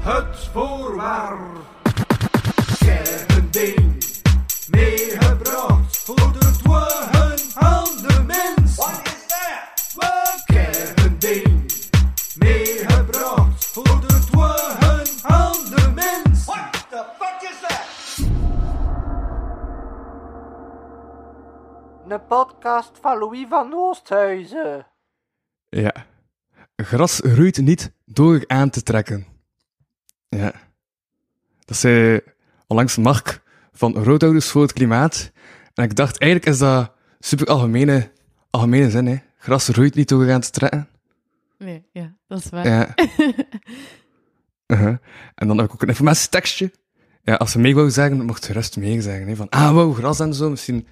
Het voorwaar. Geen ding meegebracht voor de dwagen aan de mens. Wat is dat? We een ding meegebracht voor de dwagen aan de mens. What the fuck is that? Een podcast van Louis van Oosthuizen. Ja. Gras groeit niet door aan te trekken. Ja. Dat zei onlangs Mark van Roodouders voor het Klimaat. En ik dacht, eigenlijk is dat super algemene, algemene zin, hè. Gras groeit niet door aan te trekken. Nee, ja, dat is waar. Ja. Uh-huh. En dan heb ik ook een informatietekstje. Ja, als ze mee wou zeggen, mocht je rust mee zeggen. Hè. Van, ah, wauw, gras en zo. Misschien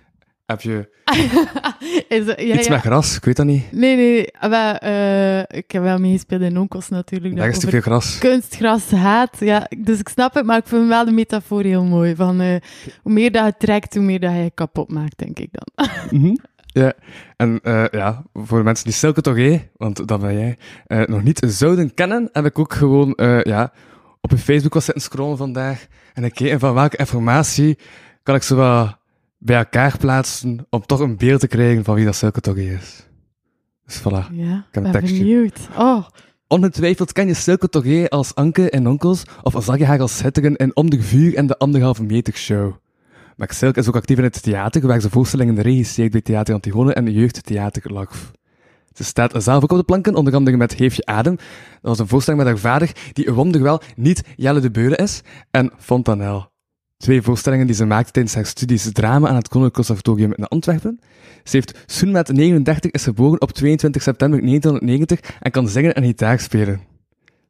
heb je Is dat- ja, iets ja. met gras, ik weet dat niet. Nee, nee, wel, eh, ik heb wel meegespeeld in Onkels natuurlijk. Daar is te over veel gras. kunstgras haat. Ja, dus ik snap het, maar ik vind wel de metafoor heel mooi. Van, eh, hoe meer dat je trekt, hoe meer dat je je kapot maakt, denk ik dan. Mhm. Ja, en eh, ja, voor de mensen die Silke toch, hé, want dat ben jij, eh, nog niet zouden kennen, heb ik ook gewoon eh, ja, op mijn Facebook was zitten scrollen vandaag en ik keek van welke informatie kan ik zo wat bij elkaar plaatsen om toch een beeld te krijgen van wie dat Silke toch is. Dus voilà. Ja, heb een ben tekstje. benieuwd. Oh, Ongetwijfeld ken je Silke Toré als Anke en Onkels, of zag je haar als schitteren in Om de Vuur en de Anderhalve Meter Show. Maar Silke is ook actief in het theater, waar ze voorstellingen regisseert bij Theater Antigone en de Jeugdtheater Lagf. Ze staat zelf ook op de planken, onder andere met Geef je adem. Dat was een voorstelling met haar vader, die wonderwel niet Jelle de Beulen is, en Fontanel. Twee voorstellingen die ze maakte tijdens haar studies drama aan het Koninklijk Conservatorium in Antwerpen. Ze heeft met 39 is geboren op 22 september 1990 en kan zingen en gitaar spelen.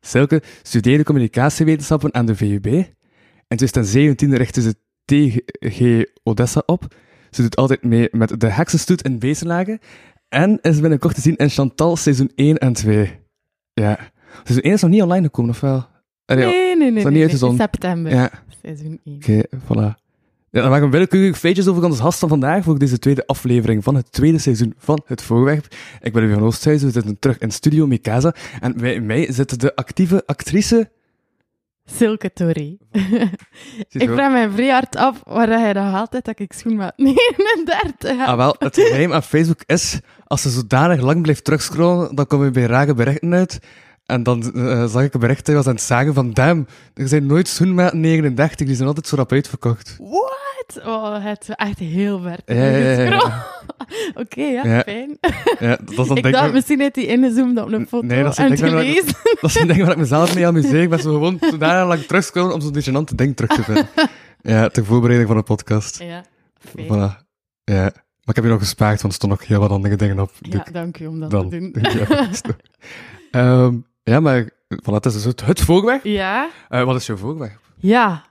Silke studeerde communicatiewetenschappen aan de VUB. In 2017 richtte ze TG Odessa op. Ze doet altijd mee met de Heksenstoet in Beesenlagen. En is binnenkort te zien in Chantal seizoen 1 en 2. Ja. Seizoen 1 is nog niet online gekomen, of wel? Nee, nee, nee. Is dat nee, niet uit de nee, zon? September, Ja. seizoen 1. Oké, voilà. Ja, dan waren willekeurige feitjes over onze gast van vandaag voor deze tweede aflevering van het tweede seizoen van Het Voorwerp. Ik ben Louis van Oosthuizen, we zitten terug in studio Mikasa. En bij mij zit de actieve actrice... Silke Toré. Ziet ik vraag mij vrij hard af waar hij haalt, uit dat ik schoen maat 39 heb. Ah, wel, het geheim aan Facebook is, als ze zodanig lang blijft terugscrollen, dan kom je bij rare berichten uit. En dan eh, zag ik een bericht, hij was aan het zagen van, damn, er zijn nooit schoenmaat 39, die zijn altijd zo rap uitverkocht. What? Oh, het is echt heel ver. Ja, ja, ja. Oké, ja, Ja. fijn. Ja, dat is ik denk dacht ik- misschien heeft hij ingezoomd op een foto Nee, dat is en dat gelezen. Dat zijn dingen waar ik mezelf mee amuseer. Ik ben zo gewoon zodanig lang terugscrollen om zo'n gênante ding terug te vinden. Ja, ter voorbereiding van de podcast. Ja, fijn. Voilà. Ja. Maar ik heb je nog gespaard, want er stonden nog heel wat andere dingen op. Ja, dank u om dat dan. te doen. Ja, is ja, maar voilà, het is dus het, het voorwerp. ja, Eh, wat is jouw voorwerp? ja.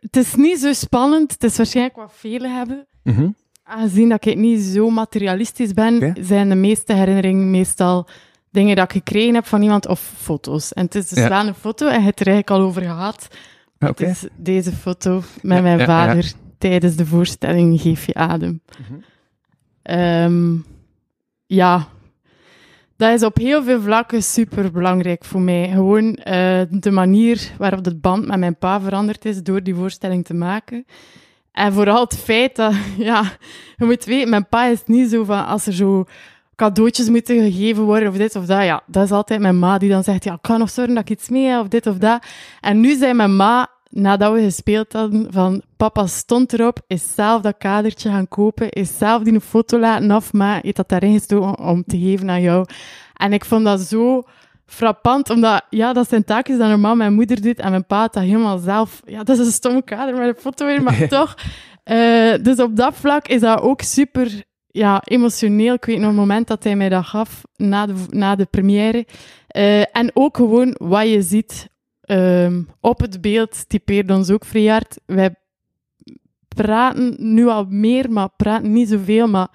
Het is niet zo spannend. Het is waarschijnlijk wat velen hebben. Mhm. Aangezien dat ik niet zo materialistisch ben, zijn de meeste herinneringen meestal dingen dat ik gekregen heb van iemand of foto's. En het is dus Ja. wel een foto en je hebt er eigenlijk al over gehad. Oké. Het is deze foto met Ja, mijn vader tijdens de voorstelling Geef je adem. Mhm. Ehm, ja, dat is op heel veel vlakken super belangrijk voor mij. Gewoon eh, de manier waarop de band met mijn pa veranderd is door die voorstelling te maken. En vooral het feit dat, ja, je moet weten, mijn pa is niet zo van als er zo cadeautjes moeten gegeven worden of dit of dat. Ja, dat is altijd mijn ma die dan zegt, ja, ik kan nog zorgen dat ik iets mee heb of dit of dat. En nu zei mijn ma, nadat we gespeeld hadden, van papa stond erop, is zelf dat kadertje gaan kopen, is zelf die een foto laten afmaken, heeft dat daarin gestoken om te geven aan jou. En ik vond dat zo frappant, omdat ja, dat zijn taakjes dat normaal mijn moeder doet en mijn pa dat helemaal zelf. Ja, dat is een stomme kader met een foto weer, maar toch. Eh, dus op dat vlak is dat ook super ja, emotioneel. Ik weet nog een moment dat hij mij dat gaf na de, na de première. Eh, en ook gewoon wat je ziet ehm, op het beeld typeert ons ook vrij hard. Wij praten nu al meer, maar praten niet zoveel, maar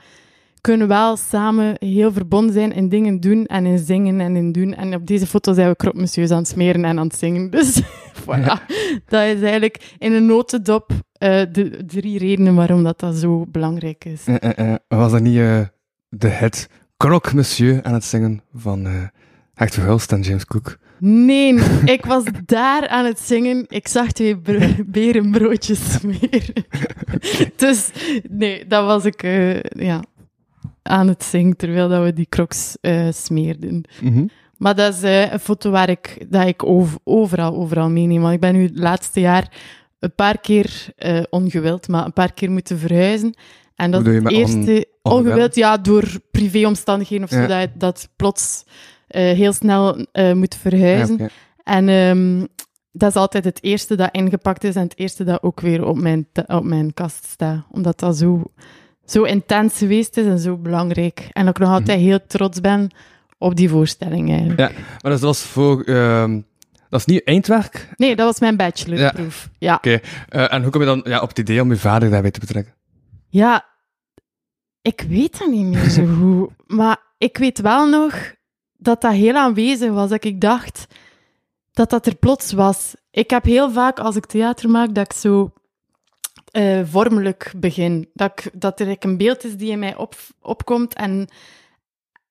kunnen wel samen heel verbonden zijn in dingen doen en in zingen en in doen. En op deze foto zijn we krop monsieurs aan het smeren en aan het zingen. Dus voilà. Dat is eigenlijk in een notendop eh, de drie redenen waarom dat, dat zo belangrijk is. Eh, eh, was dat niet de hit Croque Monsieur aan het zingen van Hecht Verhulst en James Cook. Nee, ik was daar aan het zingen. Ik zag twee bro- berenbroodjes meer. dus nee, dat was ik eh, ja, aan het zingen terwijl dat we die crocs eh, smeerden. Mhm. Maar dat is eh, een foto waar ik, dat ik over, overal, overal meeneem. Want ik ben nu het laatste jaar een paar keer ongewild, maar een paar keer moeten verhuizen. En dat is het on- eerste ongewild? ja, door privéomstandigheden of zo, dat dat plots heel snel eh, moet verhuizen. Ja, oké. En ehm, dat is altijd het eerste dat ingepakt is en het eerste dat ook weer op mijn, op mijn kast staat. Omdat dat zo, zo intens geweest is en zo belangrijk. En dat ik nog altijd heel trots ben op die voorstelling eigenlijk. Ja. Maar dat was voor... ehm, dat is niet eindwerk? Nee, dat was mijn bachelorproef. Ja. Oké. Eh, en hoe kom je dan ja, op het idee om je vader daarbij te betrekken? ja, ik weet dat niet meer zo goed. Maar ik weet wel nog dat dat heel aanwezig was. Dat ik dacht dat dat er plots was. Ik heb heel vaak, als ik theater maak, dat ik zo eh, vormelijk begin. Dat, ik, dat er een beeld is die in mij op, opkomt en,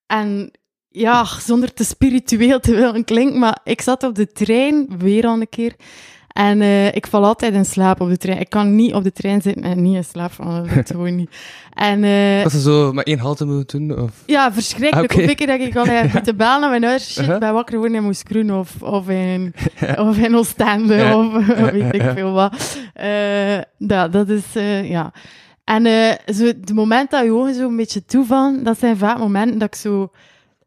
en ja, zonder te spiritueel te willen klinken, maar ik zat op de trein, weer al een keer, en eh, ik val altijd in slaap op de trein. Ik kan niet op de trein zitten en niet in slaap vallen, dat lukt gewoon niet. En eh, Dat ze zo maar één halte moeten doen? Of... ja, verschrikkelijk. Oké. Of ik dat ik al heb moeten bellen naar mijn huis. Shit, Uh-huh. ben wakker geworden in Moeskroen of, of in, of in Oostende of weet ik veel wat. Eh, ja, dat is, eh, ja. En eh, zo, de moment dat je ogen zo een beetje toevallen, dat zijn vaak momenten dat ik zo,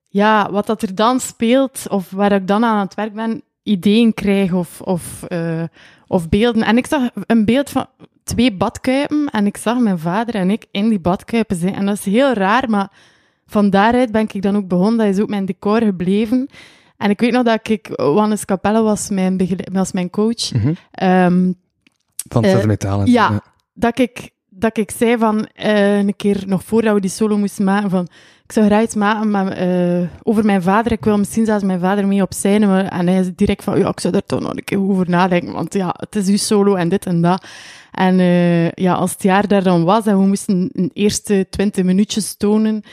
ja, wat dat er dan speelt, of waar ik dan aan het werk ben, ideeën krijg of, of, eh, of beelden. En ik zag een beeld van twee badkuipen en ik zag mijn vader en ik in die badkuipen zijn. En dat is heel raar, maar van daaruit ben ik dan ook begonnen. Dat is ook mijn decor gebleven. En ik weet nog dat ik, Wannes Capelle was mijn, was mijn coach. Mhm. Ehm, Van metaal. en- ja. dat ik, dat ik zei van, eh, een keer nog voordat we die solo moesten maken, van, ik zou graag iets maken maar, eh, over mijn vader. Ik wil misschien zelfs mijn vader mee op zijn. Maar, en hij is direct van, ja, ik zou daar toch nog een keer over nadenken, want ja, het is uw solo en dit en dat. En eh, ja, als het jaar daar dan was en we moesten een eerste twintig minuutjes tonen,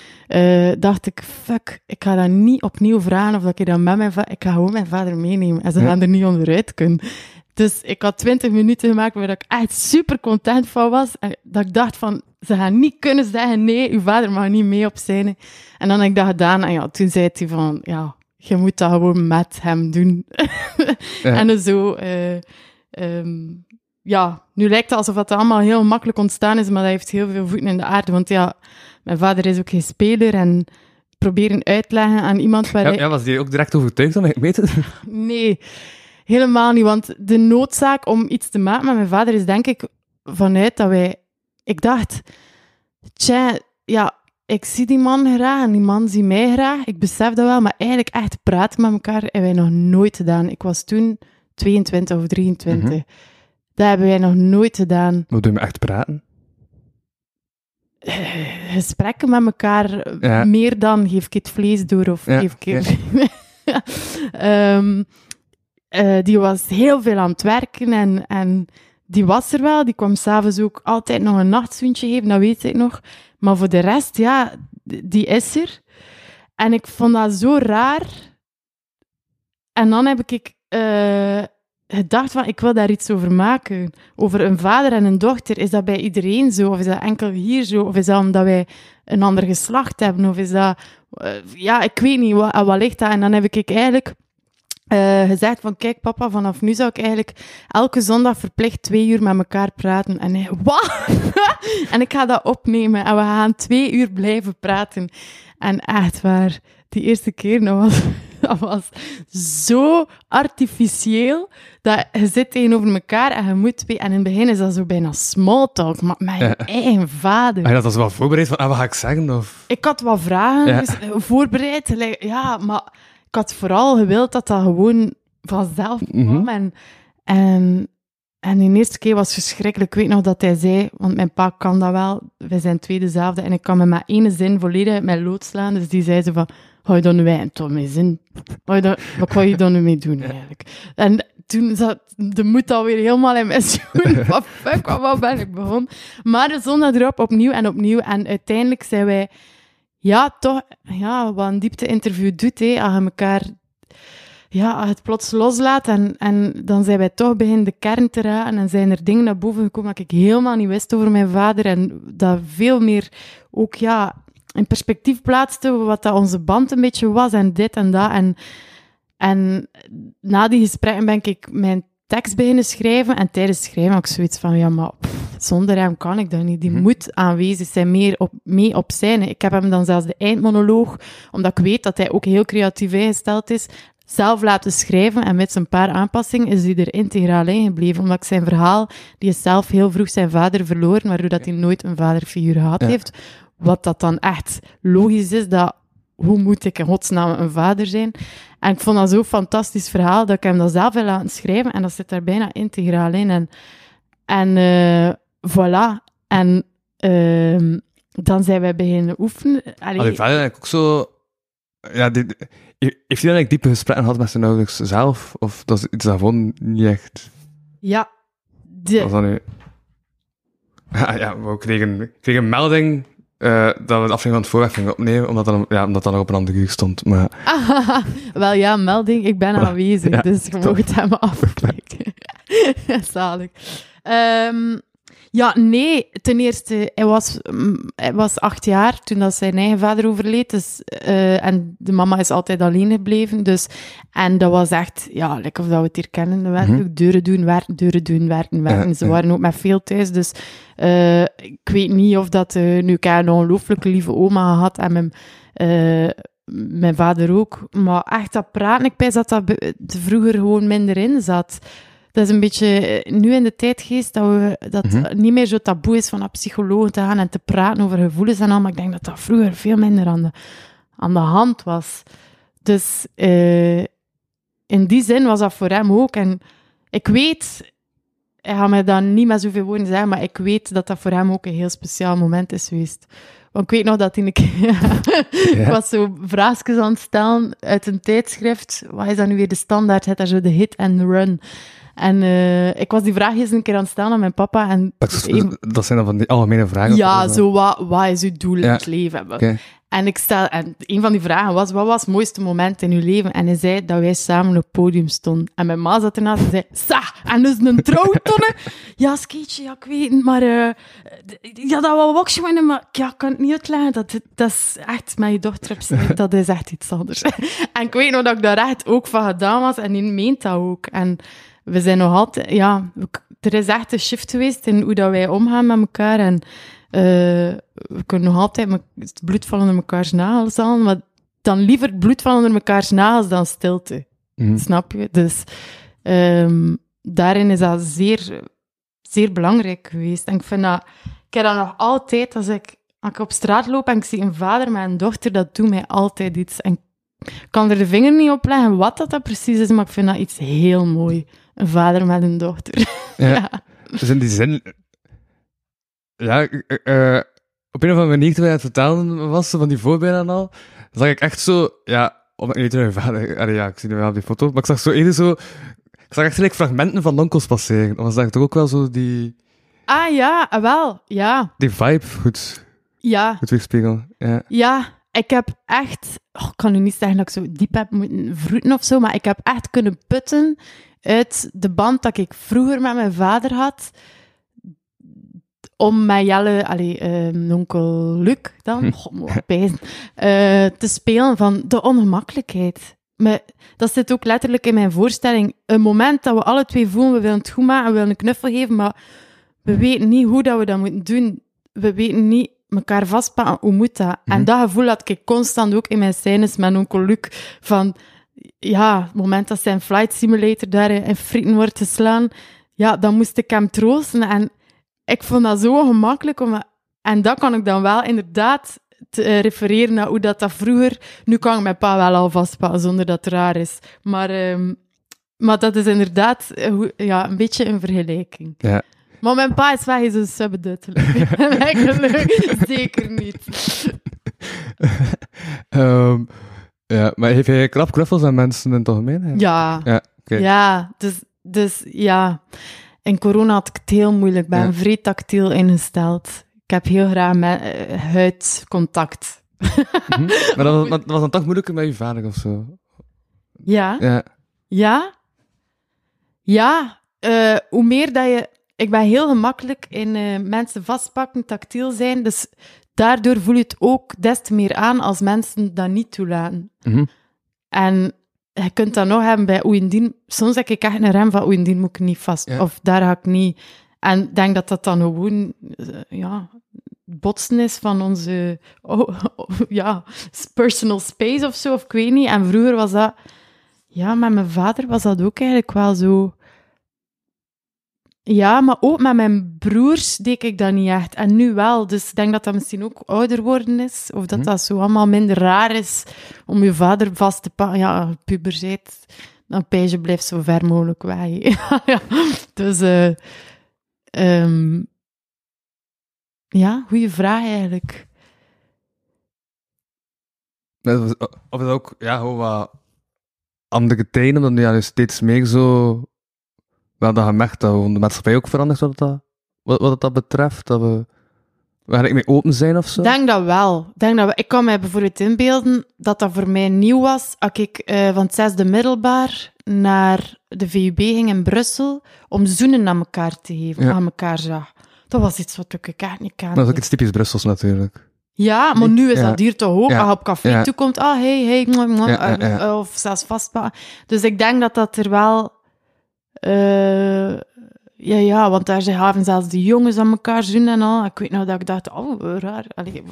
dacht ik, fuck, ik ga dat niet opnieuw vragen of dat ik dat met mijn vader... Ik ga gewoon mijn vader meenemen en ze gaan er niet onderuit kunnen. Dus ik had 20 minuten gemaakt waar ik echt super content van was. En dat ik dacht van, ze gaan niet kunnen zeggen, nee, uw vader mag niet mee op zijn. En dan heb ik dat gedaan. En ja, toen zei hij van, ja, je moet dat gewoon met hem doen. Ja. En zo, eh, ehm, ja, nu lijkt het alsof het allemaal heel makkelijk ontstaan is, maar dat heeft heel veel voeten in de aarde. Want ja, mijn vader is ook geen speler en proberen uitleggen aan iemand waar Ja, hij... ja, was die ook direct overtuigd om ik weet het? Nee, helemaal niet. Want de noodzaak om iets te maken met mijn vader is denk ik vanuit dat wij... Ik dacht, tja, ja, ik zie die man graag en die man ziet mij graag. Ik besef dat wel, maar eigenlijk echt praten met elkaar hebben wij nog nooit gedaan. Ik was toen 22 of 23. Mhm. Dat hebben wij nog nooit gedaan. Wat doen we echt praten? Eh, gesprekken met elkaar, Ja. meer dan geef ik het vlees door of Ja, geef ik het... eh, die was heel veel aan het werken en, en die was er wel. Die kwam s'avonds ook altijd nog een nachtzoentje geven, dat weet ik nog. Maar voor de rest, ja, die is er. En ik vond dat zo raar. En dan heb ik eh, gedacht van, ik wil daar iets over maken. Over een vader en een dochter. Is dat bij iedereen zo? Of is dat enkel hier zo? Of is dat omdat wij een ander geslacht hebben? Of is dat... eh, ja, ik weet niet, wat, wat ligt dat? En dan heb ik eigenlijk eh, gezegd van, kijk papa, vanaf nu zou ik eigenlijk elke zondag verplicht twee uur met elkaar praten. En hij, wat? en ik ga dat opnemen en we gaan twee uur blijven praten. En echt waar, die eerste keer, dat was, dat was zo artificieel, dat je zit tegenover elkaar en je moet... twee- En in het begin is dat zo bijna small talk, maar Ja. eigen vader. Ah, ja, dat was wel voorbereid van, ah, wat ga ik zeggen? Of... Ik had wat vragen Ja. voorbereid. Ja, maar had vooral gewild dat dat gewoon vanzelf kwam. Mhm. En, en, en de eerste keer was verschrikkelijk. Ik weet nog dat hij zei, want mijn pa kan dat wel. Wij zijn twee dezelfde. En ik kan me met ene zin volledig uit mijn lood slaan. Dus die zei ze van, ga je dan nu wij toch mee zin? Ga Wat kan je dan nu mee doen eigenlijk? En toen zat de moed alweer helemaal in mijn schoen. Wat fuck, wat, ben ik begonnen? Maar de zondag erop opnieuw en opnieuw. En uiteindelijk zijn wij ja, toch, ja, wat een diepte-interview doet, hè, als je elkaar ja, het plots loslaat en, en dan zijn wij toch begin de kern te raken en zijn er dingen naar boven gekomen dat ik helemaal niet wist over mijn vader en dat veel meer ook, ja, in perspectief plaatste wat dat onze band een beetje was en dit en dat. En, en na die gesprekken ben ik mijn tekst beginnen schrijven en tijdens het schrijven had ik zoiets van, ja, maar pff, zonder hem kan ik dat niet. Die Mhm. moet aanwezig zijn, meer op, mee op zijn. Ik heb hem dan zelfs de eindmonoloog, omdat ik weet dat hij ook heel creatief ingesteld is, zelf laten schrijven en met een paar aanpassingen is hij er integraal in gebleven. Omdat ik zijn verhaal, die is zelf heel vroeg zijn vader verloren, waardoor dat hij nooit een vaderfiguur gehad Ja. heeft. Wat dat dan echt logisch is, dat hoe moet ik in godsnaam een vader zijn? En ik vond dat zo'n fantastisch verhaal, dat ik hem dat zelf wil laten schrijven en dat zit daar bijna integraal in. En, en eh, voilà. En ehm, dan zijn wij beginnen oefenen. Allee, Allee, vader eigenlijk ook zo... Ja, die- heeft hij dan eigenlijk diepe gesprekken gehad met zijn ouders zelf? Of dat is iets gewoon niet echt... ja, de, Was dat nu... Ja, ja, we kregen, we kregen een melding eh, dat we de aflevering van het voorwerp gingen opnemen, omdat dat, dan- ja, omdat dat nog op een andere uur stond. Maar wel ja, melding, ik ben Voilà. aanwezig, Ja, dus je mag het hebben afklikken. Zalig. Ehm, ja, nee, ten eerste, hij was, mm, hij was acht jaar toen dat zijn eigen vader overleed, dus, eh, en de mama is altijd alleen gebleven, dus, en dat was echt, ja, lekker of dat we het hier kennen, we Mhm. ook deuren doen, werken, deuren doen, werken, werken, Ja, ze ja. waren ook met veel thuis, dus eh, ik weet niet of dat, eh, nu ik heb een ongelooflijke lieve oma gehad en mijn, eh, mijn vader ook. Maar echt dat praten, ik pijs dat dat vroeger gewoon minder in zat. Dat is een beetje eh, nu in de tijdgeest dat, we, dat Mhm. het niet meer zo taboe is van naar psychologen te gaan en te praten over gevoelens en al. Maar ik denk dat dat vroeger veel minder aan de, aan de hand was. Dus eh, in die zin was dat voor hem ook. En ik weet, hij gaat mij dan niet met zoveel woorden zeggen, maar ik weet dat dat voor hem ook een heel speciaal moment is geweest. Want ik weet nog dat hij een keer... ik was zo vraagjes aan het stellen uit een tijdschrift. Wat is dat nu weer de standaard? Het daar zo de hit and run. En eh, ik was die vraagjes een keer aan het stellen aan mijn papa. En dat, zijn dan van die algemene vragen. ja, zo wat, wat is uw doel in het leven? Oké. En ik stel, en een van die vragen was, wat was het mooiste moment in uw leven? En hij zei dat wij samen op het podium stonden. En mijn ma zat ernaast en zei, sa, en dus een trouwtonne? ja, skeetje, ja, ik weet het, maar eh, ja, dat wou ik winnen, maar ja, ik kan het niet uitleggen. Dat, dat is echt, met je dochter op dat is echt iets anders. en ik weet nog dat ik daar echt ook van gedaan was en die meent dat ook. En we zijn nog altijd, ja, er is echt een shift geweest in hoe dat wij omgaan met elkaar en eh, we kunnen nog altijd het bloed van onder mekaars nagels halen, maar dan liever het bloed van onder mekaars nagels dan stilte. Mhm. Snap je? Dus ehm, daarin is dat zeer, zeer belangrijk geweest. En ik vind dat, ik heb dat nog altijd, als ik, als ik op straat loop en ik zie een vader met een dochter, dat doet mij altijd iets. En ik kan er de vinger niet op leggen wat dat, dat precies is, maar ik vind dat iets heel mooi. Een vader met een dochter. Ja. ja. Dus in die zin... Ja, eh, eh, op een of andere manier, terwijl je het vertellen was, van die voorbeelden en al, zag ik echt zo... Ja, om niet mijn vader... allee, ja, ik zie nu wel op die foto, maar ik zag zo eerder zo... Ik zag echt fragmenten van onkels passeren. Was daar toch ook wel zo die, Ah ja, ah, wel, ja. die vibe goed, Ja, goed? Ja. Ja, ik heb echt... oh, ik kan nu niet zeggen dat ik zo diep heb moeten vroeten of zo, maar ik heb echt kunnen putten uit de band dat ik vroeger met mijn vader had, om met Jelle, allee, eh, onkel Luc dan, god, ik pijzen, eh, te spelen van de ongemakkelijkheid. Maar dat zit ook letterlijk in mijn voorstelling. Een moment dat we alle twee voelen, we willen het goed maken, we willen een knuffel geven, maar we weten niet hoe dat we dat moeten doen. We weten niet elkaar vastpakken, hoe moet dat? En dat gevoel had ik constant ook in mijn scènes met onkel Luc, van ja, het moment dat zijn flight simulator daar in frieten wordt geslaan, ja, dan moest ik hem troosten. En ik vond dat zo ongemakkelijk. Om, en dat kan ik dan wel inderdaad te, eh, refereren naar hoe dat, dat vroeger... Nu kan ik mijn pa wel al vastpakken, zonder dat het raar is. Maar, ehm, maar dat is inderdaad eh, ja, een beetje een vergelijking. Ja. Maar mijn pa is wel eens een subduidelijk. Eigenlijk zeker niet. Ehm, ja, maar heeft hij krap knuffels aan mensen in het algemeen? Ja, Ja. Ja, dus, dus ja. In corona had ik het heel moeilijk. Ik ben Ja. vrij tactiel ingesteld. Ik heb heel graag met, eh, huidcontact. Mhm. Maar dat, was- maar dat was dan toch moeilijker met je vader of zo? Ja. Ja. Ja. Ja. eh, hoe meer dat je... Ik ben heel gemakkelijk in eh, mensen vastpakken, tactiel zijn. Dus daardoor voel je het ook des te meer aan als mensen dat niet toelaten. Mhm. En je kunt dat nog hebben bij Oeindien. Soms heb ik echt een rem van Oeindien moet ik niet vast. Ja. Of daar ga ik niet. En ik denk dat dat dan gewoon eh, ja, botsen is van onze oh, oh, ja, personal space of zo, of ik weet niet. En vroeger was dat... Ja, met mijn vader was dat ook eigenlijk wel zo... Ja, maar ook met mijn broers deed ik dat niet echt. En nu wel. Dus ik denk dat dat misschien ook ouder worden is. Of dat Mhm. dat zo allemaal minder raar is om je vader vast te pakken. Ja, puberteit, dan peisje blijft zo ver mogelijk weg. ja, dus... eh ehm, ja, goede vraag eigenlijk. Of dat ook, ja, gewoon wat andere tijden, omdat nu ja, steeds meer zo... Wel dat gemerkt dat de maatschappij ook verandert wat dat, wat, wat dat betreft. Dat we, we eigenlijk mee open zijn of zo. Ik denk dat wel. Ik Denk dat we, ik kan mij bijvoorbeeld inbeelden dat dat voor mij nieuw was als ik eh, van het zesde middelbaar naar de VUB ging in Brussel om zoenen aan elkaar te geven, Ja. aan elkaar zag. Dat was iets wat ik echt niet kende. Maar dat is ook iets typisch Brussels natuurlijk. Ja, maar nu is Ja. dat hier ook. Ja. Als je op café Ja. toekomt, ah, hey, hey, mwah, mwah, eh, of zelfs vastpakken. Dus ik denk dat dat er wel... eh, ja, ja, want daar gaven zelfs de jongens aan elkaar zoenen en al. Ik weet nog dat ik dacht, oh, raar. Allee,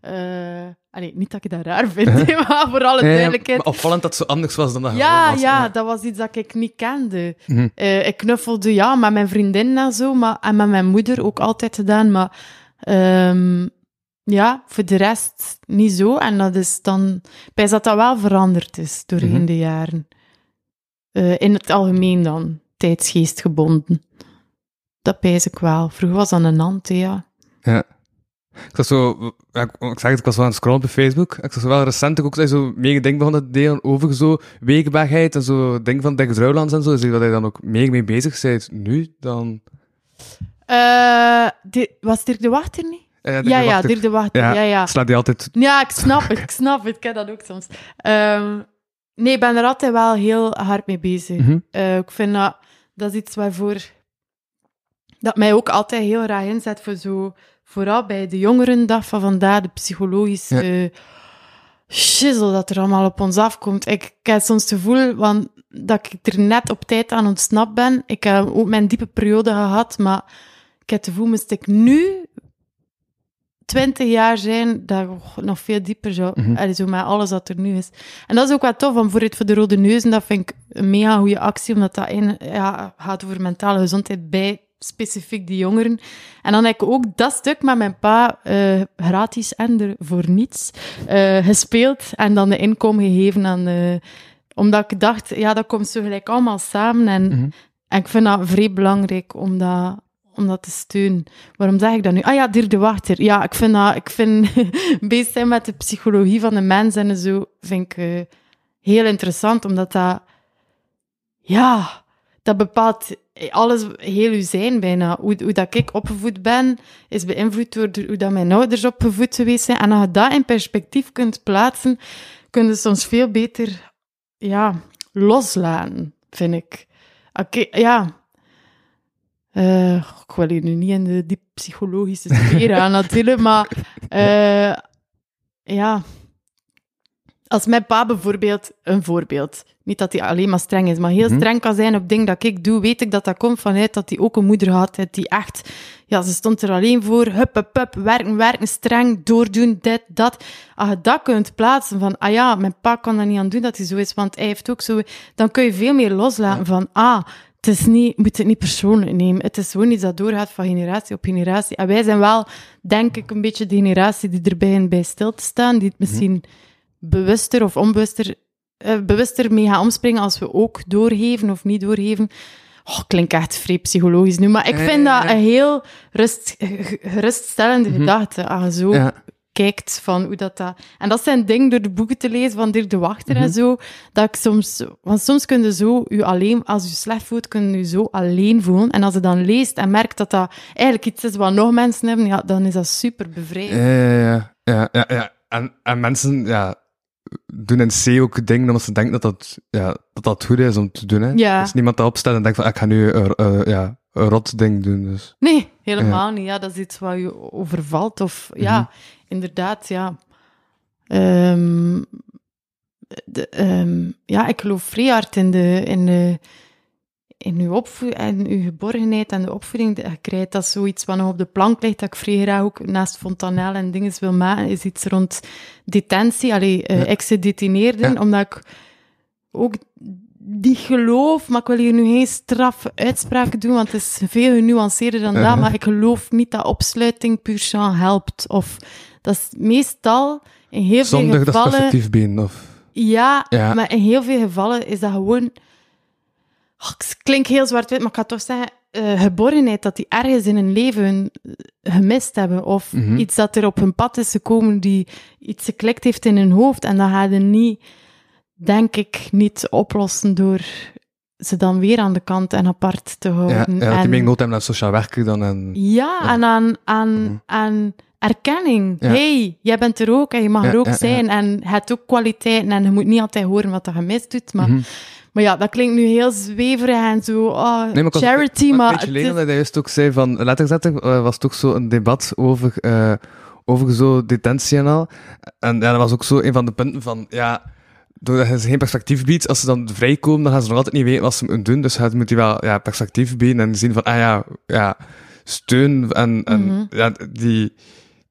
eh, allee, niet dat ik dat raar vind, hè, maar voor alle duidelijkheid. maar opvallend dat het zo anders was dan dat Ja, was. ja, dat was iets dat ik niet kende. Mhm. Eh, ik knuffelde ja, met mijn vriendin en zo, maar, en met mijn moeder ook altijd gedaan. Maar ehm, ja, voor de rest niet zo. En dat is dan... Bij dat dat wel veranderd is doorheen Mhm. de jaren. Eh, in het algemeen dan, tijdsgeestgebonden. Dat pijs ik wel. Vroeger was dat een hand, ja. Ja. Ik zag zo, ja, ik, zeg het, ik was wel aan het scrollen op Facebook. Ik zag zo wel recent ook dat zo meer dingen begonnen te delen over zo weerbaarheid en zo dingen van Dirk Druilands en zo. Dus dat hij dan ook meer mee bezig bent nu dan... Eh, di- was Dirk de Wachter niet? Dirk ja, de ja. Dirk de Wachter. Ja, ja. Slaat die altijd... Ja, ik snap het, ik snap het. Ik heb dat ook soms. Ehm, nee, ik ben er altijd wel heel hard mee bezig. Mhm. Eh, ik vind dat, dat is iets waarvoor... Dat mij ook altijd heel graag inzet voor zo... Vooral bij de jongerendag van vandaag, de psychologische shizzle dat er allemaal op ons afkomt. Ik, ik heb soms het gevoel want, dat ik er net op tijd aan ontsnapt ben. Ik heb ook mijn diepe periode gehad, maar ik heb het gevoel, moest ik nu 20 jaar zijn, dat oh, nog veel dieper. Mhm. Allee, zo met alles wat er nu is. En dat is ook wel tof, want voor het voor de Rode Neuzen, dat vind ik een mega goede actie, omdat dat in, ja, gaat over mentale gezondheid bij specifiek die jongeren. En dan heb ik ook dat stuk met mijn pa eh, gratis en er voor niets eh, gespeeld en dan de inkom gegeven aan... omdat ik dacht, ja, dat komt zo gelijk allemaal samen en, Mhm. en ik vind dat vrij belangrijk om dat, om dat te steunen. Waarom zeg ik dat nu? Ah ja, Dirk de Wachter. Ja, ik vind dat... Ik vind bezig zijn met de psychologie van de mens en zo, vind ik eh, heel interessant, omdat dat... Ja, dat bepaalt alles, heel uw zijn bijna. Hoe, hoe dat ik opgevoed ben, is beïnvloed door hoe dat mijn ouders opgevoed geweest zijn. En als je dat in perspectief kunt plaatsen, kun je soms veel beter ja, loslaten, vind ik. Oké, ja. Eh, ik wil hier nu niet in de diep psychologische sfeer gaan natuurlijk, maar eh, ja. Als mijn pa bijvoorbeeld, een voorbeeld, niet dat hij alleen maar streng is, maar heel Mhm. streng kan zijn op dingen dat ik doe, weet ik dat dat komt vanuit dat hij ook een moeder had, die echt, ja, ze stond er alleen voor, hup, hup, hup, werken, werken, streng, doordoen, dit, dat. Als je dat kunt plaatsen van, ah ja, mijn pa kan er niet aan doen dat hij zo is, want hij heeft ook zo, dan kun je veel meer loslaten van, ah, het is niet, je moet het niet persoonlijk nemen. Het is gewoon iets dat doorgaat van generatie op generatie. En wij zijn wel, denk ik, een beetje de generatie die er begint bij stil te staan, die het misschien bewuster of onbewuster eh, bewuster mee gaan omspringen als we ook doorgeven of niet doorgeven. Oh, klinkt echt vrij psychologisch nu, maar ik vind dat een heel rust, ge- geruststellende gedachte. Als je zo Ja. Kijkt van hoe dat, dat... En dat zijn dingen door de boeken te lezen van Dirk de Wachter en zo, dat ik soms... Want soms kun je zo je alleen... Als je slecht voelt, kun je je zo alleen voelen. En als je dan leest en merkt dat dat eigenlijk iets is wat nog mensen hebben, ja, dan is dat super bevrijdend. Ja, ja, ja. ja, ja, en, en mensen, ja, doen in C ook dingen omdat ze denken dat dat, ja, dat dat goed is om te doen, hè. Ja. Dus niemand dat opstelt en denkt van, ah, ik ga nu een, eh, ja, een rot ding doen, dus. Nee, helemaal niet. Ja, dat is iets wat je overvalt. Of ja, Mhm. Inderdaad, ja. Ehm, de, ehm, ja, ik geloof vrij hard in de, in de, in uw en uw geborgenheid en de opvoeding die je krijgt. Dat is zoiets wat nog op de plank ligt, dat ik vrij graag ook naast Fontanel en dingen wil maken, is iets rond detentie, allee, eh Ja. ex-gedetineerden, Ja. omdat ik ook die geloof, maar ik wil hier nu geen straffe uitspraken doen, want het is veel genuanceerder dan dat, maar ik geloof niet dat opsluiting puur helpt. Of dat is meestal in heel veel Zonder dat gevallen... perspectief of... Ja, Ja. maar in heel veel gevallen is dat gewoon... Oh, ik klink heel zwart-wit, maar ik ga toch zeggen... eh, geborgenheid, dat die ergens in hun leven gemist hebben. Of Mhm. iets dat er op hun pad is gekomen, die iets geklikt heeft in hun hoofd. En dat gaat je niet, denk ik, niet oplossen door ze dan weer aan de kant en apart te Ja, houden. ja, dat En- die meer nood hebben aan sociaal werker dan aan... ja, Ja. en aan, aan, Mhm. aan erkenning. Ja. hey, jij bent er ook en je mag Ja, er ook ja, zijn. En je hebt ook kwaliteiten en je moet niet altijd horen wat je gemist doet. Maar, Mhm. maar ja, dat klinkt nu heel zweverig en zo, oh, Nee, maar ik was- charity, Een beetje het dat hij juist ook zei van letterzetter, eh, was toch zo een debat over, eh, over zo detentie en al. En ja, dat was ook zo een van de punten van, ja, doordat je ze geen perspectief biedt, als ze dan vrijkomen, dan gaan ze nog altijd niet weten wat ze moeten doen. Dus je moet die wel ja, perspectief bieden en zien van, ah ja, ja steun en, en Mhm. ja, die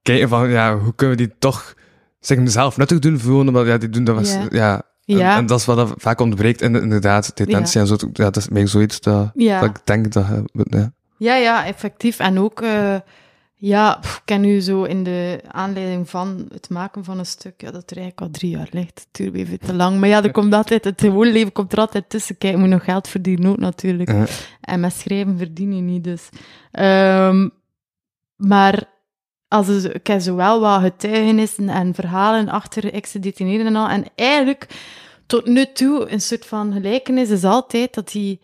kijken van, ja, hoe kunnen we die toch zich zelf nuttig doen voelen, omdat ja, die doen dat was, Ja. ja. Ja. En, en dat is wat er vaak ontbreekt, in, inderdaad, detentie en zo. Ja, dat is meer zoiets dat, Ja. dat ik denk dat moet, ja. Ja, ja, effectief. En ook, eh, ja, ik ken u zo in de aanleiding van het maken van een stuk, ja, dat er eigenlijk al drie jaar ligt. Weer veel te lang. Maar ja, er komt altijd, het gewone leven komt er altijd tussen. Kijk, je moet nog geld verdienen ook natuurlijk. En met schrijven verdien je niet, dus. Ehm, maar als er, ik heb zowel wat getuigenissen en verhalen achter ex-gedetineerden en al. En eigenlijk, tot nu toe, een soort van gelijkenis is altijd dat die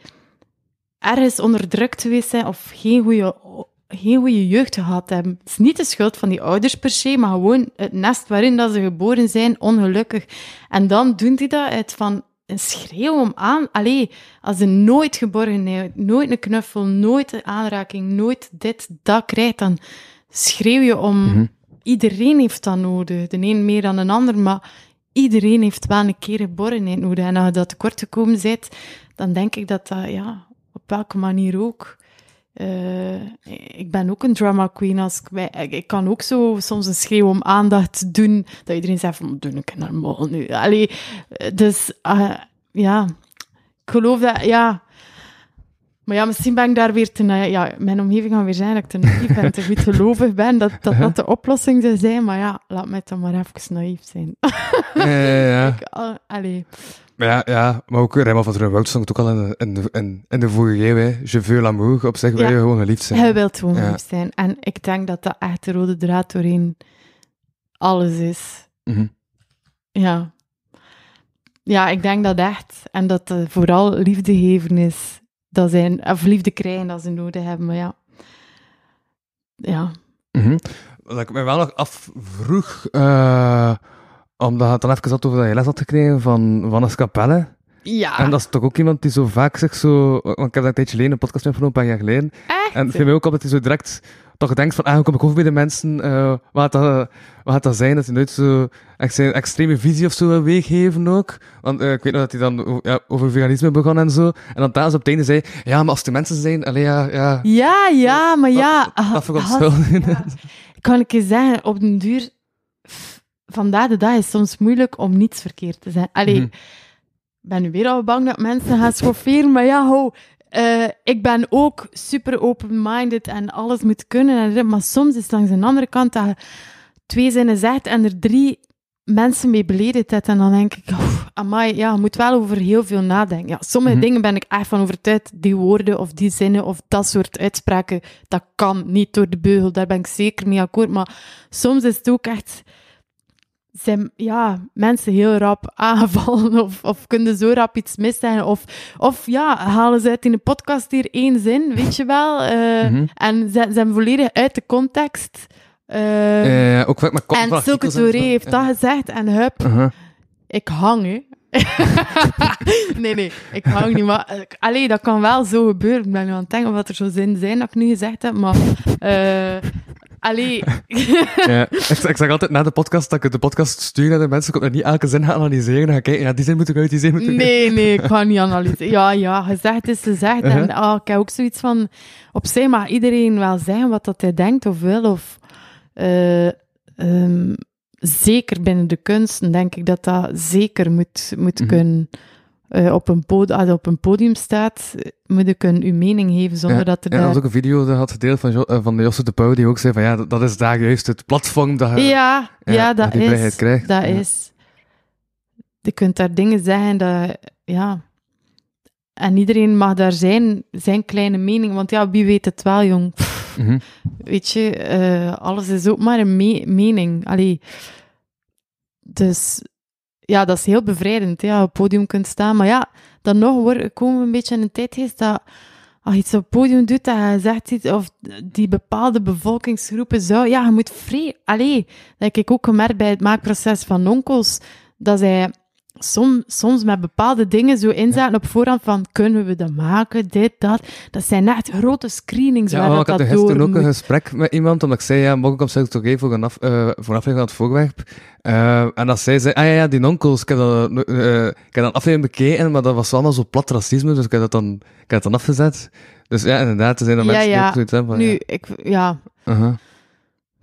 ergens onderdrukt geweest zijn of geen goede geen goede jeugd gehad hebben. Het is niet de schuld van die ouders per se, maar gewoon het nest waarin dat ze geboren zijn, ongelukkig. En dan doen die dat uit van een schreeuw om aan. Allee, als ze nooit geborgenheid, nooit een knuffel, nooit een aanraking, nooit dit, dat krijgt, dan schreeuw je om... Mhm. Iedereen heeft dat nodig. De een meer dan een ander, maar iedereen heeft wel een keer geborgenheid nodig. En als je dat tekort gekomen bent, dan denk ik dat dat, ja, op welke manier ook... Eh, ik ben ook een drama queen. Als ik, ik kan ook zo soms een schreeuw om aandacht doen, dat iedereen zegt van, doe ik normaal nu. Allee, eh, dus, ah, ja, ik geloof dat, ja... Maar ja, misschien ben ik daar weer te... Ja, mijn omgeving gaat weer zijn dat ik te naïef ben, te goed gelovig ben, dat dat, dat de oplossing zou zijn. Maar ja, laat mij dan maar even naïef zijn. Ja, ja, ja. Ik, ah, allee. Maar ja, ja, maar ook Raymond van Wout stond ook al in de, in de, in, in de vorige eeuw, hè. Je veux l'amour, op zich wil Ja. je gewoon geliefd zijn. Hij wil gewoon Ja. lief zijn. En ik denk dat dat echt de rode draad doorheen alles is. Mhm. Ja. Ja, ik denk dat echt. En dat eh, vooral liefde geven is, dat zijn, of liefde krijgen dat ze nodig hebben. Maar ja. Ja. Mhm. Wat ik me wel nog afvroeg, eh omdat het dan even had over dat je les had gekregen van Wannes Capelle. Ja. En dat is toch ook iemand die zo vaak zegt zo... Want ik heb dat een tijdje geleden een podcast met een paar jaar geleden. echt? En het viel mij ook dat hij zo direct toch denkt van, ah, hoe kom ik over bij de mensen? eh wat, dat, wat gaat dat zijn? Dat hij nooit zo echt zijn extreme visie of zo wil weergeven ook. Want eh, ik weet nog dat hij dan ja, over veganisme begon en zo. En dan thuis op het einde zei, ja, maar als de mensen zijn, allee, ja, ja. Ja, ja, maar ja. Dat ah, ja. Kan ik je zeggen, op den duur... Vandaag de dag is het soms moeilijk om niets verkeerd te zijn. Allee, Mhm. ik ben nu weer al bang dat mensen gaan schofferen, maar ja, ho. Eh, ik ben ook super open-minded en alles moet kunnen. En, maar soms is het langs een andere kant dat je twee zinnen zegt en er drie mensen mee beledigd hebt. En dan denk ik, oh, amai, ja, je moet wel over heel veel nadenken. Ja, sommige Mhm. dingen ben ik echt van overtuigd. Die woorden of die zinnen of dat soort uitspraken, dat kan niet door de beugel. Daar ben ik zeker mee akkoord. Maar soms is het ook echt zijn ja, mensen heel rap aangevallen of, of kunnen zo rap iets missen. Of, of ja, halen ze uit in een podcast hier één zin, weet je wel. Mhm. En ze zijn volledig uit de context. Eh, Eh, ook vaak met en Silke Touré heeft dat gezegd en hup, Uh-huh. ik hang, hè. nee, nee, ik hang niet. Maar, eh, allee, dat kan wel zo gebeuren. Ik ben nu aan het denken of dat er zo zin zijn dat ik nu gezegd heb, maar... allee... Ja, ik, ik zeg altijd na de podcast dat ik de podcast stuur naar de mensen, ik kan er niet elke zin gaan analyseren en ga kijken, ja, die zin moet ik uit, die zin moet ik uit. Nee, nee, ik ga niet analyseren. Ja, ja, gezegd is gezegd. En Uh-huh. ah, ik heb ook zoiets van... Op zich mag iedereen wel zeggen wat dat hij denkt of wil. Of, eh, ehm, zeker binnen de kunsten denk ik dat dat zeker moet, moet Mhm. kunnen... eh, op, een als op een podium staat, moet je kunnen je mening geven zonder Ja, dat er Ja, daar... was ook een video dat had gedeeld van, Jo- eh, van Josse de Pauw, die ook zei van, ja, dat, dat is daar juist het platform dat je Ja, ja, dat die is. krijgt. Dat Ja. is. Je kunt daar dingen zeggen dat, ja. En iedereen mag daar zijn, zijn kleine mening, want ja, wie weet het wel, jong. Pff, Mhm. weet je, eh, alles is ook maar een me- mening. Allee. Dus ja, dat is heel bevrijdend, ja, op podium kunt staan. Maar ja, dan nog komen we een beetje in een tijdgeest dat als je iets op podium doet en je zegt iets, of die bepaalde bevolkingsgroepen zou, ja, je moet vrij, allee, dat heb ik ook gemerkt bij het maakproces van onkels, dat zij som, soms met bepaalde dingen zo inzetten op voorhand van, kunnen we dat maken, dit, dat. Dat zijn echt grote screenings Ja, waar maar dat, ik had dat er gisteren ook een gesprek met iemand, omdat ik zei, ja, morgen komt Silke Touré voor een, af, voor een aflevering van het voorwerp. Eh, en dat zij zei, ah ja, ja, die onkels, ik heb, dat, eh, ik heb dat aflevering bekeken, maar dat was allemaal zo plat racisme, dus ik heb dat dan, ik heb dat dan afgezet. Dus ja, inderdaad, er zijn er Ja, mensen die ook zoiets hebben van, Nu, ja, ik, ja, uh-huh.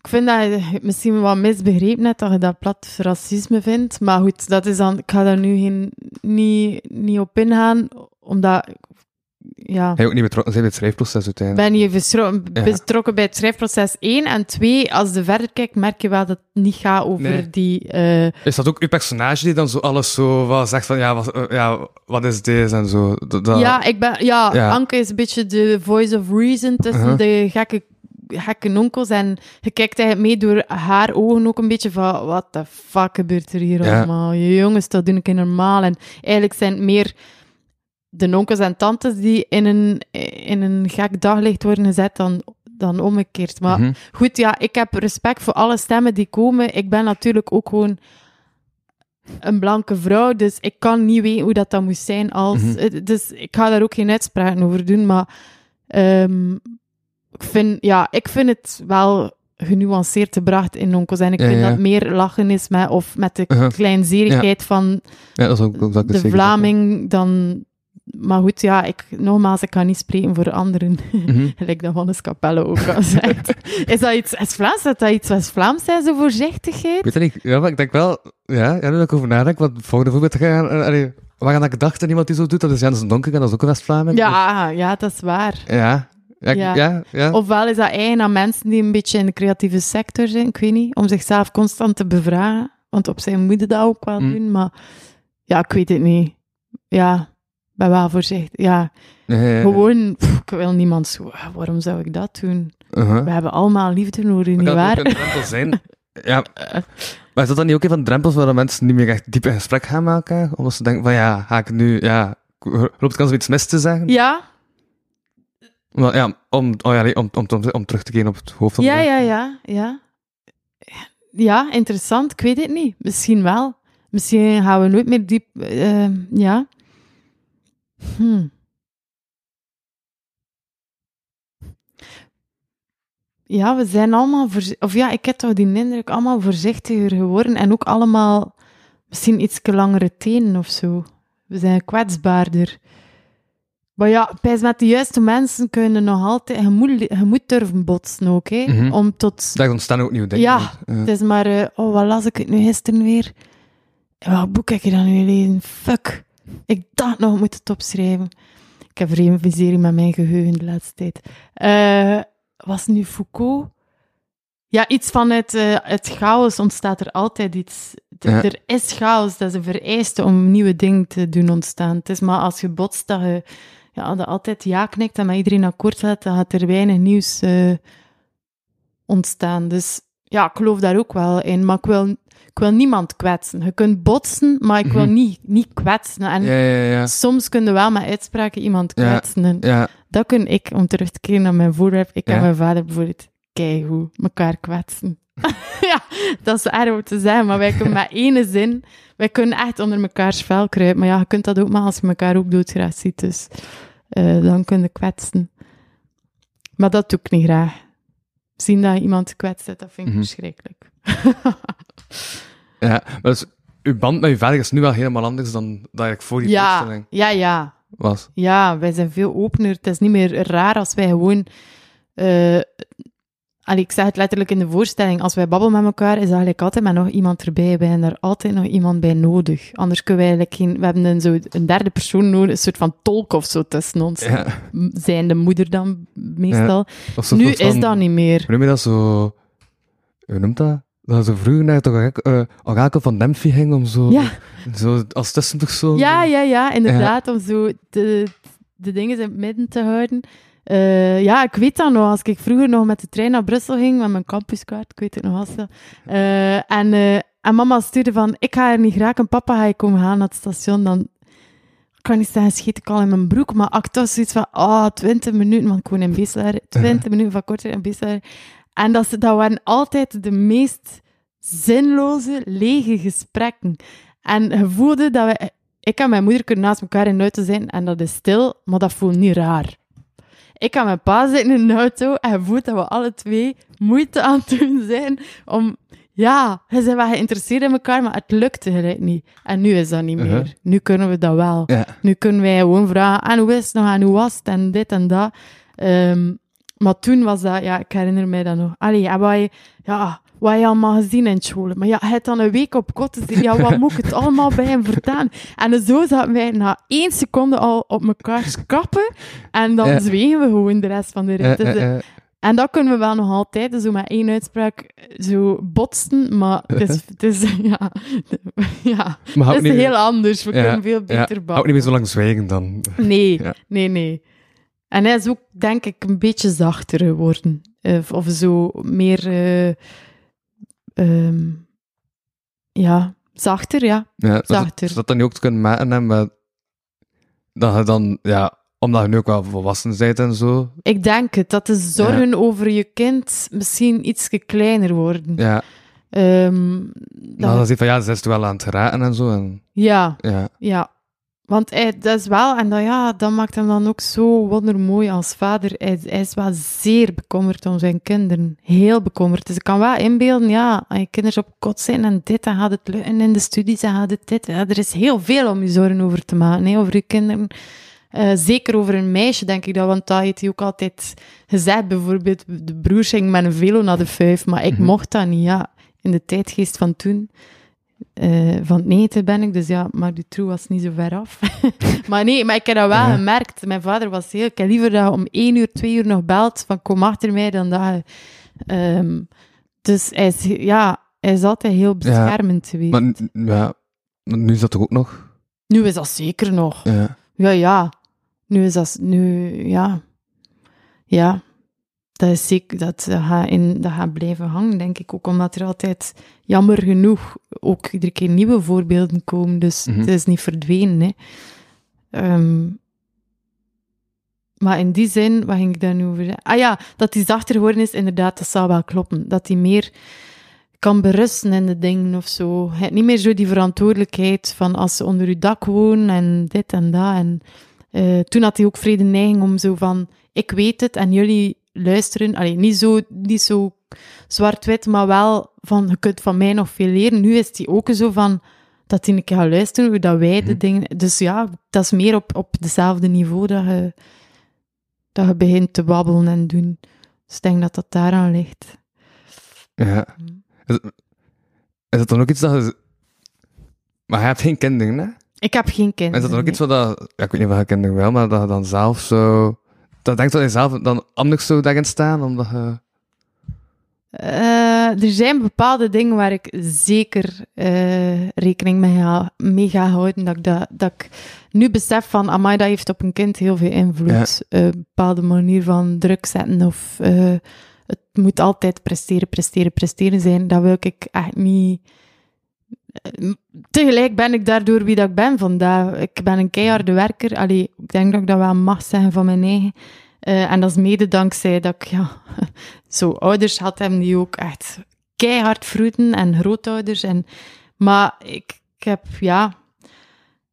Ik vind dat je het misschien wat misbegrepen hebt dat je dat plat racisme vindt. Maar goed, dat is dan, ik ga daar nu geen, niet, niet op ingaan, omdat, ja, Hij ook niet betrokken zijn bij het schrijfproces uiteindelijk. ben je Ja. betrokken bij het schrijfproces 1 en 2. Als je verder kijkt, merk je wel dat het niet gaat over Nee. die... eh, Is dat ook uw personage die dan zo alles zo wat zegt van, ja, wat, eh, ja, wat is deze en zo? Dat, dat- Ja, ik ben, ja, Ja. Anke is een beetje de voice of reason tussen Uh-huh. de gekke, gekke onkels. En je kijkt eigenlijk mee door haar ogen ook een beetje van, wat de fuck gebeurt er hier Ja. allemaal? Je jongens, dat doen ik normaal. En eigenlijk zijn het meer de onkels en tantes die in een, in een gek daglicht worden gezet dan, dan omgekeerd. Maar Mhm. goed, ja, ik heb respect voor alle stemmen die komen. Ik ben natuurlijk ook gewoon een blanke vrouw, dus ik kan niet weten hoe dat, dat moet zijn als... Mhm. Dus ik ga daar ook geen uitspraken over doen, maar ehm, ik, vind, ja, ik vind het wel genuanceerd gebracht in Onkels. En ik Ja, vind ja. dat meer lachen is met, of met de Uh-huh. kleinzerigheid van Ja, dat is ook, ook dat de Vlaming dan... Maar goed, ja, ik, nogmaals, ik kan niet spreken voor anderen. Mhm. Gelijk dat Hannes Capelle ook al zegt. is dat iets West-Vlaams? Dat dat iets West-Vlaams zijn, zo voorzichtigheid? Ik weet niet. Ja, maar ik denk wel... Ja, ja nu dat ik over nadenk, wat het volgende voorbeeld gaan... Allee, waaraan ik dacht iemand die zo doet, dat is Jens Donker, en dat is ook een West-Vlaming. Ja, ja, dat is waar. Dus- ja. Ja, Ja. ja, ja. Ofwel is dat eigen aan mensen die een beetje in de creatieve sector zijn, ik weet niet, om zichzelf constant te bevragen. Want op zijn moet je dat ook wel Mm. doen, maar ja, ik weet het niet. Ja, ben wel voorzichtig. Ja, gewoon, pff, ik wil niemand zo, "Ah, waarom zou ik dat doen? Uh-huh. We hebben allemaal liefde nodig, niet kan waar? een drempel zijn? Ja. Maar is dat dan niet ook een van de drempels waar de mensen niet meer echt diep in gesprek gaan met elkaar? Omdat ze denken van, ja, ga ik nu... Ja, loopt kans om iets mis te zeggen? Ja, Maar ja, om, oh ja, nee, om, om, om, om terug te keren op het hoofd van ja, de- ja, ja, ja. Ja, interessant. Ik weet het niet. Misschien wel. Misschien gaan we nooit meer diep... eh, ja. Hm. Ja, we zijn allemaal... Of ja, ik heb toch die indruk allemaal voorzichtiger geworden. En ook allemaal misschien iets langere tenen of zo. We zijn kwetsbaarder. Maar ja, met de juiste mensen kunnen nog altijd... Je moet, je moet durven botsen ook, hè. Mhm. Om tot... Daar ontstaan ook nieuwe dingen. Ja. Ja. Het is maar, eh, oh, wat las ik het nu gisteren weer? En Welk boek heb je dan nu gelezen? Fuck. Ik dacht nog, moet het opschrijven. Ik heb reviserie met mijn geheugen de laatste tijd. Eh, was nu Foucault? Ja, iets van het, eh, het chaos ontstaat er altijd iets. Ja. Er is chaos, dat is een vereiste om nieuwe dingen te doen ontstaan. Het is maar als je botst dat je, ja, dat altijd ja knikt en met iedereen akkoord gaat, dan gaat er weinig nieuws eh, ontstaan. Dus ja, ik geloof daar ook wel in. Maar ik wil, ik wil niemand kwetsen. Je kunt botsen, maar ik wil Mhm. niet, niet kwetsen. En Ja, ja, ja. soms kun je wel met uitspraken iemand kwetsen. En Ja, dat kun ik, om terug te keren naar mijn voorwerp. Ik heb mijn vader bijvoorbeeld keigoed. Mekaar kwetsen. ja, dat is erg om te zeggen, maar wij kunnen met ene zin... Wij kunnen echt onder mekaars vel kruipen. Maar ja, je kunt dat ook maar als je elkaar ook doodgraag ziet. Dus eh, dan kun je kwetsen. Maar dat doe ik niet graag. Zien dat je iemand kwetst, dat vind ik Mhm. verschrikkelijk. Ja, maar dus, uw band met uw vader is nu wel helemaal anders dan dat ik voor die ja, voorstelling ja, ja. was. Ja, wij zijn veel opener. Het is niet meer raar als wij gewoon... eh allee, ik zeg het letterlijk in de voorstelling. Als wij babbelen met elkaar, is eigenlijk altijd met nog iemand erbij. Wij hebben er altijd nog iemand bij nodig. Anders kunnen wij eigenlijk geen... We hebben een, zo, een derde persoon nodig, een soort van tolk of zo tussen ons. Ja. Zijn de moeder dan meestal. Nu is van- dat niet meer. Hoe noem je dat zo? Hoe noemt dat? Dat zo vroeger naar het orakel, eh, orakel van Dempsey ging om zo, Ja. zo als tussenpersoon. Ja, ja, ja, inderdaad. Om zo de, de dingen in het midden te houden. Eh, ja, ik weet dat nog. Als ik vroeger nog met de trein naar Brussel ging, met mijn campuskaart, ik weet het nog wel. Eh, en, eh, en mama stuurde van, ik ga er niet graag en papa ga je komen halen naar het station. Dan ik kan niet zeggen, schiet ik al in mijn broek. Maar ik was zoiets van, ah, 20 minuten, want ik woon in Beeslaar. 20 minuten van Kortrijk in Beeslaar. En dat, dat waren altijd de meest zinloze, lege gesprekken. En je voelde dat we... Ik en mijn moeder kunnen naast elkaar in de auto zijn en dat is stil, maar dat voelt niet raar. Ik en mijn pa zitten in de auto en je voelt dat we alle twee moeite aan het doen zijn om... Ja, we zijn wel geïnteresseerd in elkaar, maar het lukte gelijk niet. En nu is dat niet meer. Uh-huh. Nu kunnen we dat wel. Ja. Nu kunnen wij gewoon vragen, en hoe is het nog, en hoe was het, en dit en dat. Ehm, maar toen was dat, ja, ik herinner mij dat nog. Allee, en je, ja, wat je allemaal gezien in school. Maar ja, hij had dan een week op kot gezien. Ja, wat moet ik het allemaal bij hem vertellen? En zo zaten wij na één seconde al op elkaar kappen. En dan Ja. zwegen we gewoon de rest van de rit. Eh, Dus, eh, eh, en dat kunnen we wel nog altijd, zo met één uitspraak, zo botsten. Maar het is, het is ja, ja, maar het is niet, heel anders. We Ja, kunnen veel ja, beter babbelen. hou niet meer zo lang zwijgen dan. Nee, Ja. nee, nee. En hij is ook, denk ik, een beetje zachter geworden. Of, of zo meer... eh, ehm, ja, zachter, ja. Ja, dat, Zachter. zodat dat niet ook te kunnen maken hè, met dat je dan, ja, omdat je nu ook wel volwassen bent en zo. Ik denk het, dat de zorgen over je kind misschien iets kleiner worden. Ja, dan, dat- dan zie je van ja, ze is wel aan het geraken en zo. En, ja, ja, ja. Want hij, dat is wel, en dat, ja, dat maakt hem dan ook zo wondermooi als vader. Hij, hij is wel zeer bekommerd om zijn kinderen. Heel bekommerd. Dus ik kan wel inbeelden, ja, als je kinderen op kot zijn en dit, dan gaat het lukken in de studies, dan gaat het dit. Ja, er is heel veel om je zorgen over te maken, hè, over je kinderen. Eh, zeker over een meisje, denk ik dat, want dat heeft hij ook altijd gezegd. Bijvoorbeeld, de broer ging met een velo naar de vijf, maar ik Mhm. mocht dat niet, ja. In de tijdgeest van toen. Eh, van het 90 ben ik, dus ja, maar die troe was niet zo ver af. maar nee, maar ik heb dat wel Ja. gemerkt. Mijn vader was heel... Ik heb liever dat je om één uur, twee uur nog belt van kom achter mij, dan dat je... ehm, dus hij is, ja, hij is altijd heel beschermend geweest. maar, n- ja, maar nu is dat toch ook nog? Nu is dat zeker nog. Ja, Ja, ja. Nu is dat... Nu, ja. Ja. Dat is zeker... Dat gaat, in, dat gaat blijven hangen, denk ik. Ook omdat er altijd, jammer genoeg, ook iedere keer nieuwe voorbeelden komen. Dus Mhm. het is niet verdwenen, hè. Ehm, maar in die zin, wat ging ik daar nu over zeggen? Ah ja, dat hij zachter geworden is, inderdaad, dat zou wel kloppen. Dat hij meer kan berusten in de dingen of zo. Niet meer zo die verantwoordelijkheid van als ze onder uw dak wonen en dit en dat. En eh, toen had hij ook vrede neiging om zo van, ik weet het en jullie luisteren. Allee, niet zo, niet zo zwart-wit, maar wel van, je kunt van mij nog veel leren. Nu is hij ook zo van, dat hij een keer gaat luisteren, hoe dat wij de Mhm. dingen... Dus ja, dat is meer op, op dezelfde niveau dat je, dat je begint te babbelen en doen. Dus ik denk dat dat daaraan ligt. ja. Is, is dat dan ook iets dat je... Maar je hebt geen kinderen, hè? Ik heb geen kinderen. Is dat dan ook nee. iets wat dat... Ja, ik weet niet of je kinderen wel, maar dat je dan zelf zo... Dat denkt dat je zelf dan anders zou daarin staan, omdat je... Eh, er zijn bepaalde dingen waar ik zeker eh, rekening mee ga, mee ga houden. Dat ik, dat, dat ik nu besef van, amai, dat heeft op een kind heel veel invloed. Eh, Een bepaalde manier van druk zetten of eh, het moet altijd presteren, presteren, presteren zijn. Dat wil ik echt niet... Tegelijk ben ik daardoor wie dat ik ben vandaag. Ik ben een keiharde werker. Allee, ik denk dat ik dat wel mag zeggen van mijn eigen. Eh, en dat is mede dankzij dat ik ja, zo ouders had hem die ook echt keihard vroeten en grootouders. En, maar ik, ik heb, ja,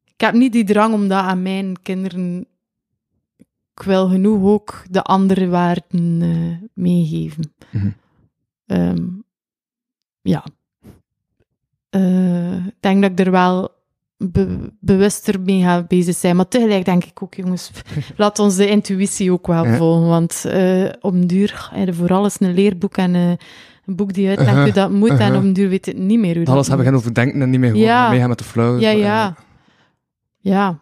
ik heb niet die drang om dat aan mijn kinderen. Ik wil genoeg ook de andere waarden eh, meegeven. Mhm. Ehm, ja. Eh, ik denk dat ik er wel be- bewuster mee ga bezig zijn. Maar tegelijk denk ik ook, jongens, laat ons de intuïtie ook wel volgen. Want eh op den duur je voor alles een leerboek en eh, een boek die uitlegt Uh-huh, hoe dat moet. En uh-huh. den duur weet het niet meer hoe dat Alles hebben gaan overdenken en niet meer gewoon Ja. meegaan met de flow. Ja, ja. Ja,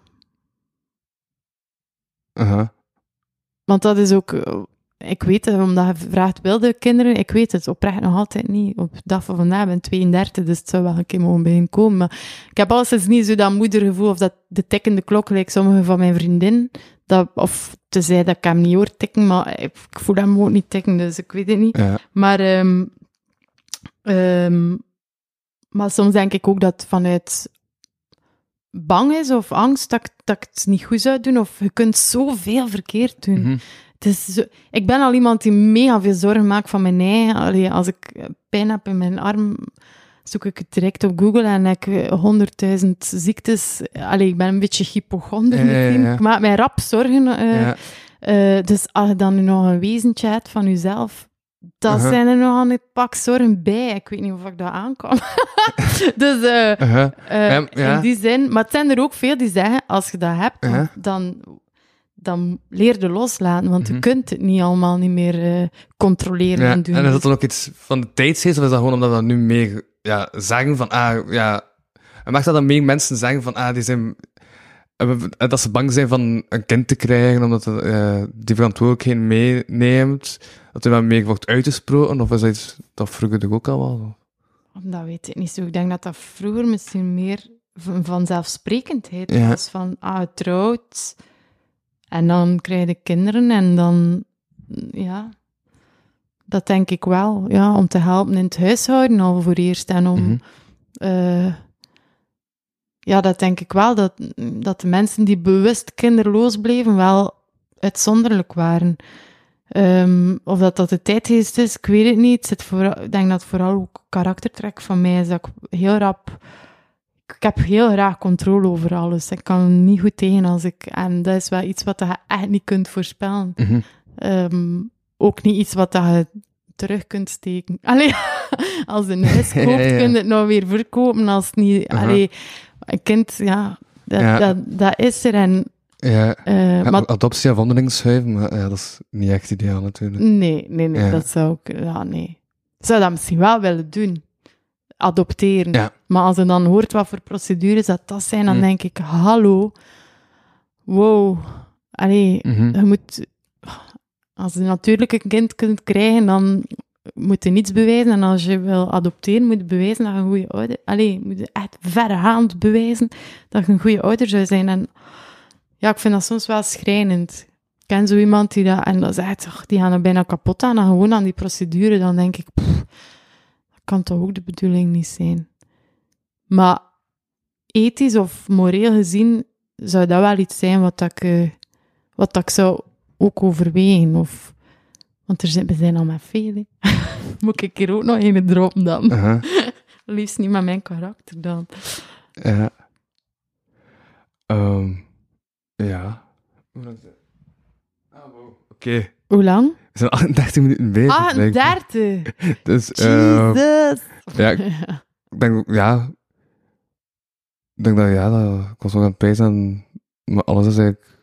Uh-huh. want dat is ook... Ik weet het, omdat je vraagt, wilde kinderen? Ik weet het oprecht nog altijd niet. Op de dag van vandaag ben ik 32, dus het zou wel een keer mogen beginnen komen. Maar ik heb alleszins niet zo dat moedergevoel of dat de tikkende klok, lijkt sommige van mijn vriendinnen. Dat, of te zeggen dat ik hem niet hoor tikken, maar ik, voel hem ook niet tikken, dus ik weet het niet. Ja. Maar, ehm, ehm, maar soms denk ik ook dat vanuit bang is of angst dat ik, dat ik het niet goed zou doen. Of je kunt zoveel verkeerd doen. Mhm. Zo- ik ben al iemand die mega veel zorgen maakt van mijn eigen. Allee, als ik eh, pijn heb in mijn arm, zoek ik het direct op Google en heb ik honderdduizend ziektes. Allee, ik ben een beetje hypochonder Ja, ja, ja, misschien. ja. Ik maak mij rap zorgen. eh, eh, dus als je dan nu nog een wezentje hebt van jezelf, dan Uh-huh. zijn er nog een pak zorgen bij. Ik weet niet of ik dat aankom. dus eh, Uh-huh. eh, in die zin, maar het zijn er ook veel die zeggen, als je dat hebt, Ja. dan, dan leer je loslaten, want Mhm. je kunt het niet allemaal niet meer eh, controleren Ja, en doen. en is dat dan ook iets van de tijdsgeest, of is dat gewoon omdat we dat nu meer ja, zeggen van, ah, ja... En mag dat dan meer mensen zeggen van, ah, die zijn... Dat ze bang zijn van een kind te krijgen, omdat het, eh, die verantwoordelijkheid meeneemt, dat er wel meer wordt uitgesproken, of is dat iets dat vroeger toch ook al was? Dat weet ik niet zo. Ik denk dat dat vroeger misschien meer van vanzelfsprekendheid Ja. was. Van, ah, trouwt en dan krijg je kinderen en dan, ja... Dat denk ik wel, ja, om te helpen in het huishouden al voor eerst en om... Mhm. eh, ja, dat denk ik wel, dat, dat de mensen die bewust kinderloos bleven wel uitzonderlijk waren. Ehm, of dat dat de tijdgeest is, ik weet het niet. Het zit vooral, ik denk dat het vooral ook karaktertrek van mij is, dat ik heel rap... Ik heb heel graag controle over alles. Ik kan niet goed tegen als ik... En dat is wel iets wat je echt niet kunt voorspellen. Mhm. Ehm, ook niet iets wat dat je terug kunt steken. Allee, als een huis koopt, Ja, ja. kun je het nou weer verkopen. Als het niet... Aha. Allee, een kind, ja, dat, Ja. Dat, dat is er. En, Ja, maar adoptie en vondeling schuiven, maar ja, dat is niet echt ideaal natuurlijk. nee, nee, nee, dat zou ik... Ja, nee. Zou dat misschien wel willen doen. Adopteren. Ja. Maar als je dan hoort wat voor procedures dat dat zijn, dan Mm. denk ik, hallo, wow. Allee, Mhm. je moet, als je natuurlijk een kind kunt krijgen, dan moet je niets bewijzen. En als je wil adopteren, moet je bewijzen dat je een goede ouder... Allee, moet je echt verregaand bewijzen dat je een goede ouder zou zijn. En ja, ik vind dat soms wel schrijnend. Ik ken zo iemand die dat... En dat zegt, ach, die gaan er bijna kapot aan. En gewoon aan die procedure, dan denk ik... pff, kan toch ook de bedoeling niet zijn. Maar ethisch of moreel gezien zou dat wel iets zijn wat ik, eh, wat dat ik zou ook overwegen. Of, want er zijn, we zijn al met veel. hè. Moet ik er ook nog een droppen dan? Aha. Liefst niet met mijn karakter dan. Ja. Ehm, ja. Ah. Oké. Hoe lang? We zijn 38 minuten bezig. Ah, een blijkbaar. derde! Dus, Jesus! ja, ik denk, ja. Ik denk dat, ja, dat, ik was nog aan het pijzen en maar alles is eigenlijk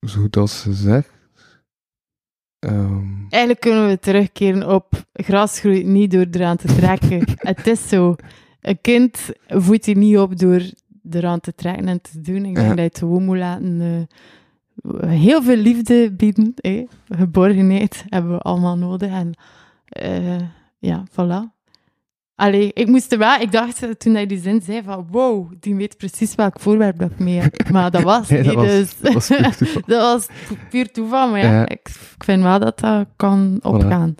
zo goed als gezegd. Ehm, Eigenlijk kunnen we terugkeren op gras groeit niet door eraan te trekken. het is zo. Een kind voedt je niet op door eraan te trekken en te doen. Ik denk Ja. dat je het gewoon moet laten... eh, heel veel liefde bieden. Geborgenheid hebben we allemaal nodig. En eh, ja, voilà. Allee, ik moest er wel... Ik dacht eh, toen hij die zin zei van... Wow, die weet precies welk voorwerp dat ik mee heb. Maar dat was nee, niet, dat was, dus... dat was puur toeval. Dat was pu- puur toeval, maar ja, Ja. Ik, ik vind wel dat dat kan opgaan.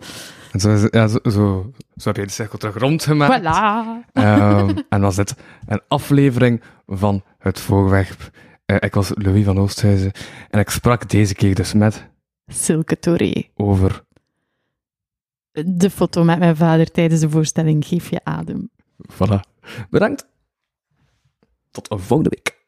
En zo, ja, zo, zo, zo heb je de cirkel terug rondgemaakt. Voilà. Ehm, en was dit een aflevering van Het Voorwerp. Eh, ik was Louis van Oosthuizen en ik sprak deze keer dus met... Silke Touré. over... De foto met mijn vader tijdens de voorstelling Geef je adem. Voilà. Bedankt. Tot een volgende week.